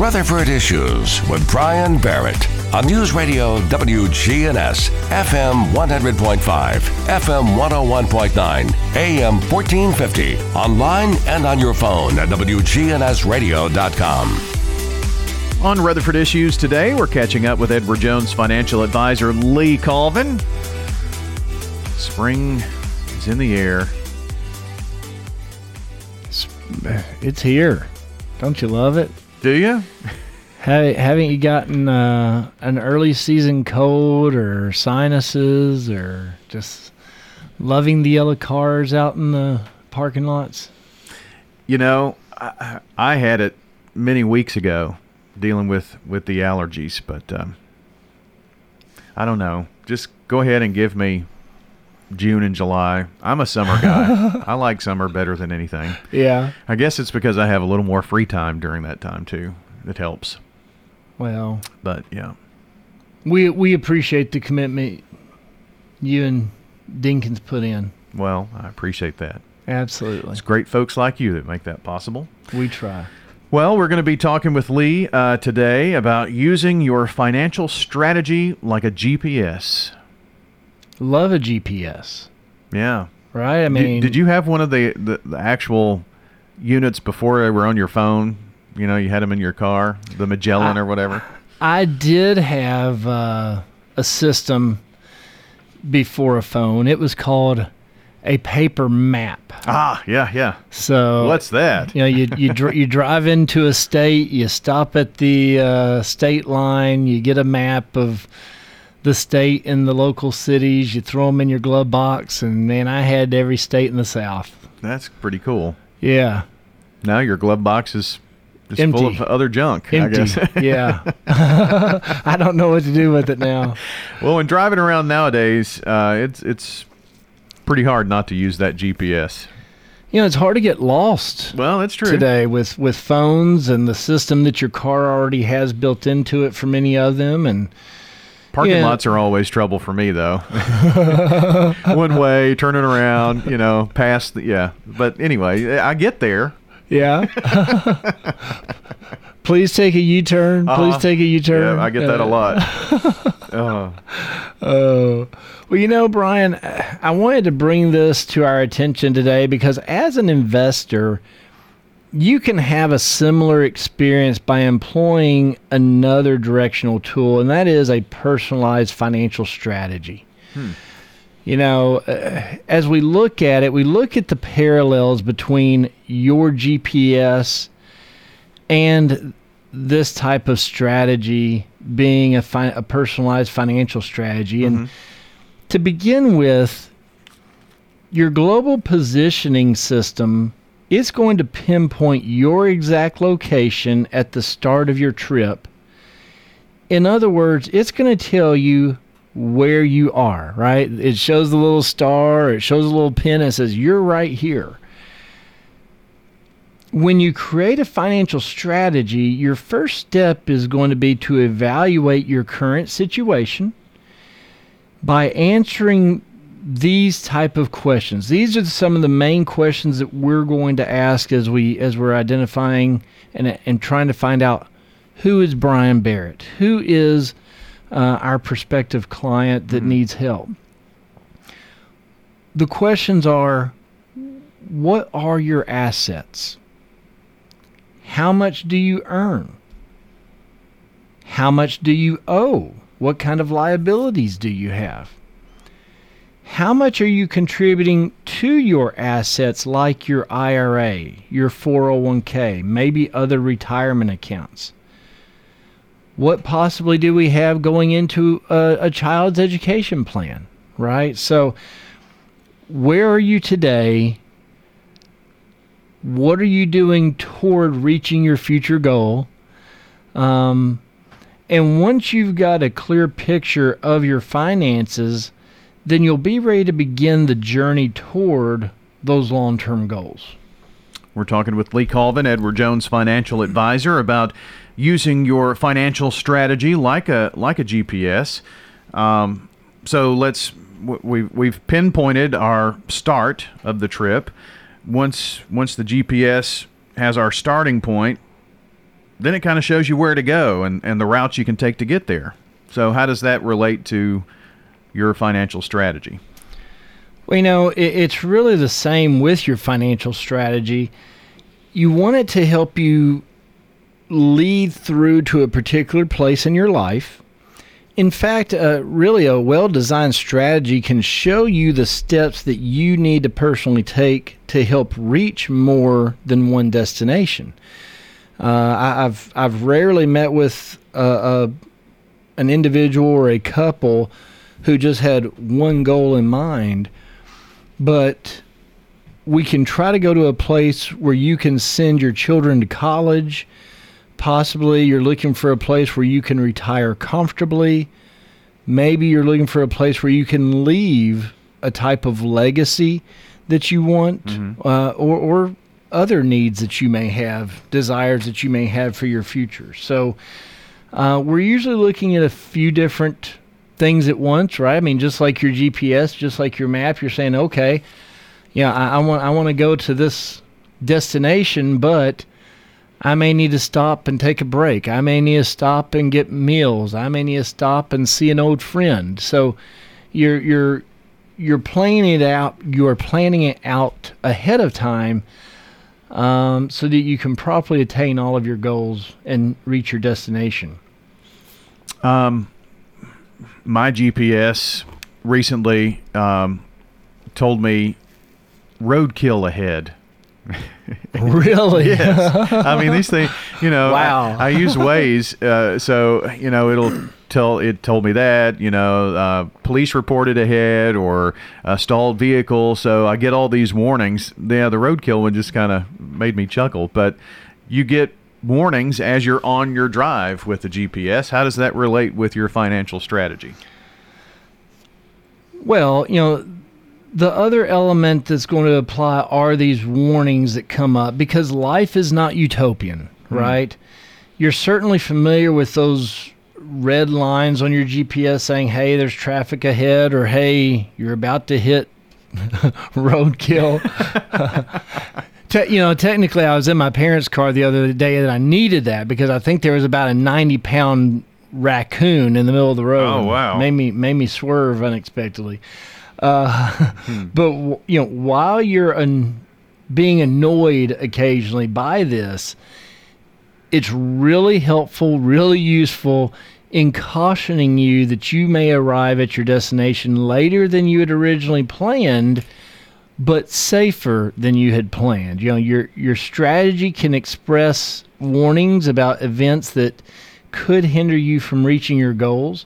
Rutherford Issues with Brian Barrett on News Radio WGNS, FM 100.5, FM 101.9, AM 1450, online and on your phone at WGNSradio.com. On Rutherford Issues today, we're catching up with Edward Jones financial advisor Lee Colvin. Spring is in the air. It's here. Don't you love it? Do you? Have, haven't you gotten uh, an early season cold or sinuses or just loving the yellow cars out in the parking lots? You know, I, I had it many weeks ago dealing with, with the allergies, but um, I don't know. Just go ahead and give me June and July. I'm a summer guy. I like summer better than anything. Yeah. I guess it's because I have a little more free time during that time too. It helps. Well, But yeah. we we appreciate the commitment you and Dinkins put in. Well, I appreciate that. Absolutely. It's great folks like you that make that possible. We try. Well, we're going to be talking with Lee uh, today about using your financial strategy like a GPS. Love a GPS, Yeah. right? I Did- mean, did, you have one of the, the, the actual units before they were on your phone? You know, you had them in your car, the Magellan I- or whatever. I did have uh, a system before a phone. It was called a paper map. Ah, yeah, yeah. So What's that? You know, you you dr- you drive into a state, you stop at the uh, state line, you get a map of the state and the local cities, you throw them in your glove box, and man, I had every state in the South. That's pretty cool. Yeah, Now your glove box is just Empty. full of other junk. empty. I guess. yeah, I don't know what to do with it now. well, when driving around nowadays, uh, it's it's pretty hard not to use that GPS. You know, it's hard to get lost. Well, that's true. today with with phones and the system that your car already has built into it for many of them and Parking Yeah. lots are always trouble for me, though. One way, turning around, you know, past the yeah. But anyway, I get there. yeah please take a u-turn please Uh-huh. take a u-turn Yeah, I get that a Uh, lot. Oh, oh well you know brian i wanted to bring this to our attention today because as an investor you can have a similar experience by employing another directional tool and that is a personalized financial strategy. You know, uh, as we look at it, we look at the parallels between your GPS and this type of strategy being a, fi- a personalized financial strategy. And to begin with, your global positioning system is going to pinpoint your exact location at the start of your trip. In other words, it's going to tell you where you are, right? It shows the little star, it shows a little pin that says you're right here. When you create a financial strategy, your first step is going to be to evaluate your current situation by answering these type of questions. These are some of the main questions that we're going to ask as we as we're identifying and and trying to find out who is Brian Barrett? Who is uh, our prospective client that needs help. The questions are what are your assets? How much do you earn? How much do you owe? What kind of liabilities do you have? How much are you contributing to your assets like your IRA, your 401k, maybe other retirement accounts? what possibly do we have going into a, a child's education plan, right? So, where are you today? What are you doing toward reaching your future goal? Um, and once you've got a clear picture of your finances, then you'll be ready to begin the journey toward those long term goals. We're talking with Lee Colvin, Edward Jones financial advisor, about using your financial strategy like a like a GPS. Um, so let's we've we've pinpointed our start of the trip. Once once the GPS has our starting point, then it kind of shows you where to go and, and the routes you can take to get there. So, how does that relate to your financial strategy? Well, you know, it, it's really the same with your financial strategy. You want it to help you lead through to a particular place in your life. In fact, uh, really, a well designed strategy can show you the steps that you need to personally take to help reach more than one destination. Uh, I, have I've rarely met with a, a, an individual or a couple who just had one goal in mind, but we can try to go to a place where you can send your children to college Possibly you're looking for a place where you can retire comfortably. Maybe you're looking for a place where you can leave a type of legacy that you want, mm-hmm. uh, or, or other needs that you may have, desires that you may have for your future. So uh, we're usually looking at a few different things at once, right? I mean, just like your GPS, just like your map, you're saying, okay, yeah, I, I want I want to go to this destination, but I may need to stop and take a break. I may need to stop and get meals. I may need to stop and see an old friend. So you're you're you're planning it out. You are planning it out ahead of time, um, so that you can properly attain all of your goals and reach your destination. Um, my GPS recently um, told me roadkill ahead. really? yes. I mean, these things, you know, wow. I, I use Waze, uh, so, you know, it'll tell, it told me that, you know, uh, police reported ahead or a stalled vehicle. So I get all these warnings. Yeah, the roadkill one just kind of made me chuckle. But you get warnings as you're on your drive with the GPS. How does that relate with your financial strategy? Well, you know, the other element that's going to apply are these warnings that come up because life is not utopian, mm. right? You're certainly familiar with those red lines on your GPS saying, hey, there's traffic ahead, or hey, you're about to hit roadkill. Te- you know, technically, I was in my parents' car the other day that I needed that because I think there was about a 90 pound raccoon in the middle of the road. Oh, wow. Made me, made me swerve unexpectedly. Uh, hmm. But you know, while you're an, being annoyed occasionally by this, it's really helpful, really useful in cautioning you that you may arrive at your destination later than you had originally planned, but safer than you had planned. You know, your your strategy can express warnings about events that could hinder you from reaching your goals.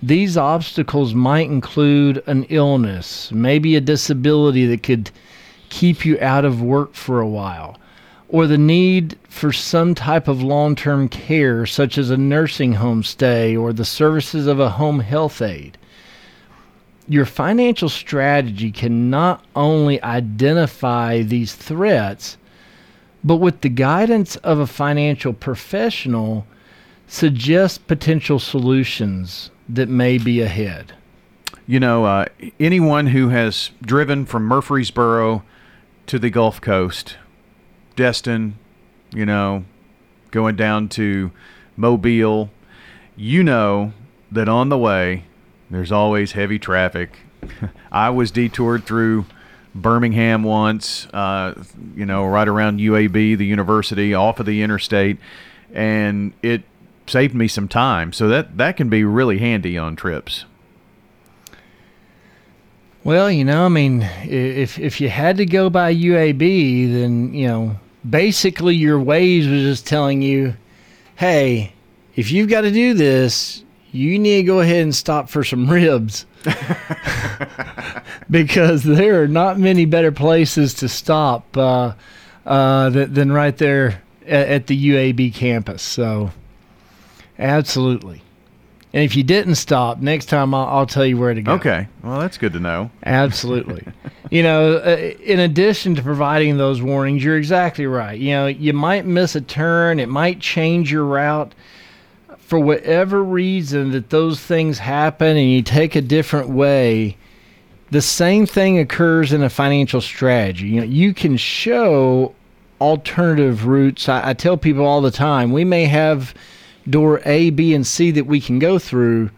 These obstacles might include an illness, maybe a disability that could keep you out of work for a while, or the need for some type of long term care, such as a nursing home stay or the services of a home health aide. Your financial strategy can not only identify these threats, but with the guidance of a financial professional, suggest potential solutions that may be ahead? You know, uh, anyone who has driven from Murfreesboro to the Gulf Coast, Destin, you know, going down to Mobile, you know that on the way there's always heavy traffic. I was detoured through Birmingham once, uh, you know, right around UAB, the university, off of the interstate, and it saved me some time. So that that can be really handy on trips. Well, you know, I mean, if if you had to go by UAB, then you know, basically your Waze was just telling you, "Hey, if you've got to do this, you need to go ahead and stop for some ribs." because there are not many better places to stop uh, uh, than right there at, at the UAB campus. So, Absolutely. And if you didn't stop, next time I'll, I'll, tell you where to go. Okay. Well, that's good to know. Absolutely. you know, uh, in addition to providing those warnings, you're exactly right. You know, you might miss a turn, it might change your route. For whatever reason that those things happen and you take a different way, the same thing occurs in a financial strategy. You know, you can show alternative routes. I, I tell people all the time we may have door A, B, and C that we can go through,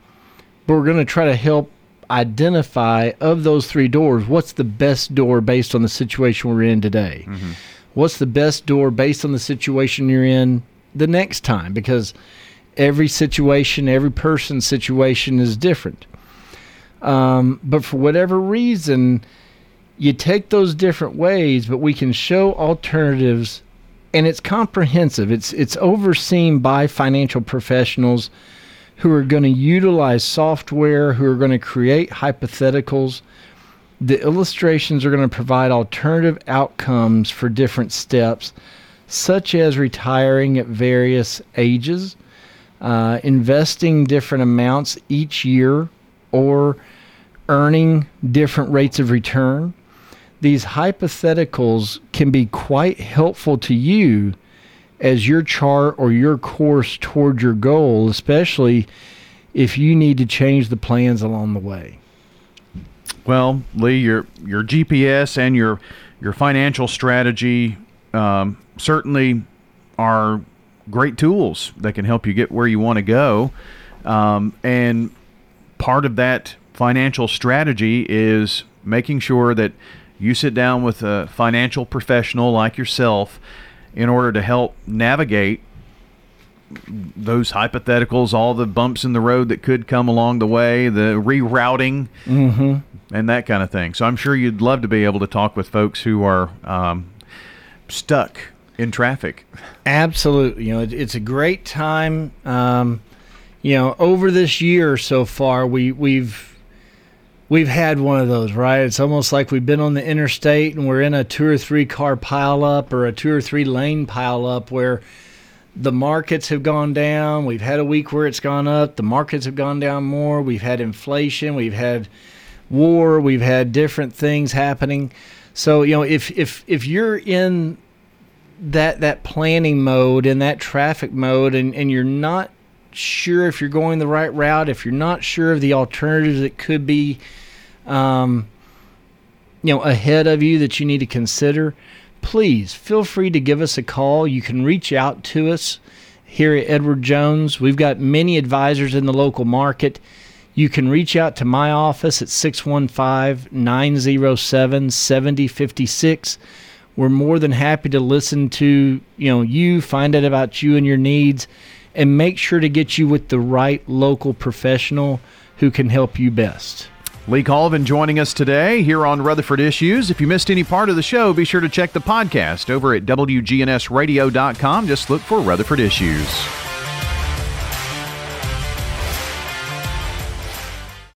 but we're going to try to help identify of those three doors what's the best door based on the situation we're in today. Mm-hmm. What's the best door based on the situation you're in the next time? Because every situation, every person's situation is different. Um, but for whatever reason, you take those different ways, but we can show alternatives, and it's comprehensive. It's it's overseen by financial professionals who are going to utilize software, who are going to create hypotheticals. The illustrations are going to provide alternative outcomes for different steps, such as retiring at various ages, uh, investing different amounts each year, or earning different rates of return these hypotheticals can be quite helpful to you as your chart or your course toward your goal, especially if you need to change the plans along the way. Well, Lee, your your GPS and your your financial strategy um, certainly are great tools that can help you get where you want to go. Um, and part of that financial strategy is making sure that you sit down with a financial professional like yourself in order to help navigate those hypotheticals, all the bumps in the road that could come along the way, the rerouting, mm-hmm. and that kind of thing. So I'm sure you'd love to be able to talk with folks who are um, stuck in traffic. Absolutely. You know, it, it's a great time. Um, you know, over this year so far, we we've we've had one of those, right? It's almost like we've been on the interstate and we're in a two or three car pileup or a two or three lane pileup where the markets have gone down. We've had a week where it's gone up. The markets have gone down more. We've had inflation. We've had war. We've had different things happening. So you know, if if if you're in that that planning mode and that traffic mode and and you're not sure if you're going the right route, if you're not sure of the alternatives that could be um, you know, ahead of you that you need to consider, please feel free to give us a call. You can reach out to us here at Edward Jones. We've got many advisors in the local market. You can reach out to my office at 615 907 7056. We're more than happy to listen to you know you, find out about you and your needs, and make sure to get you with the right local professional who can help you best. Lee Colvin joining us today here on Rutherford Issues. If you missed any part of the show, be sure to check the podcast over at WGNSradio.com. Just look for Rutherford Issues.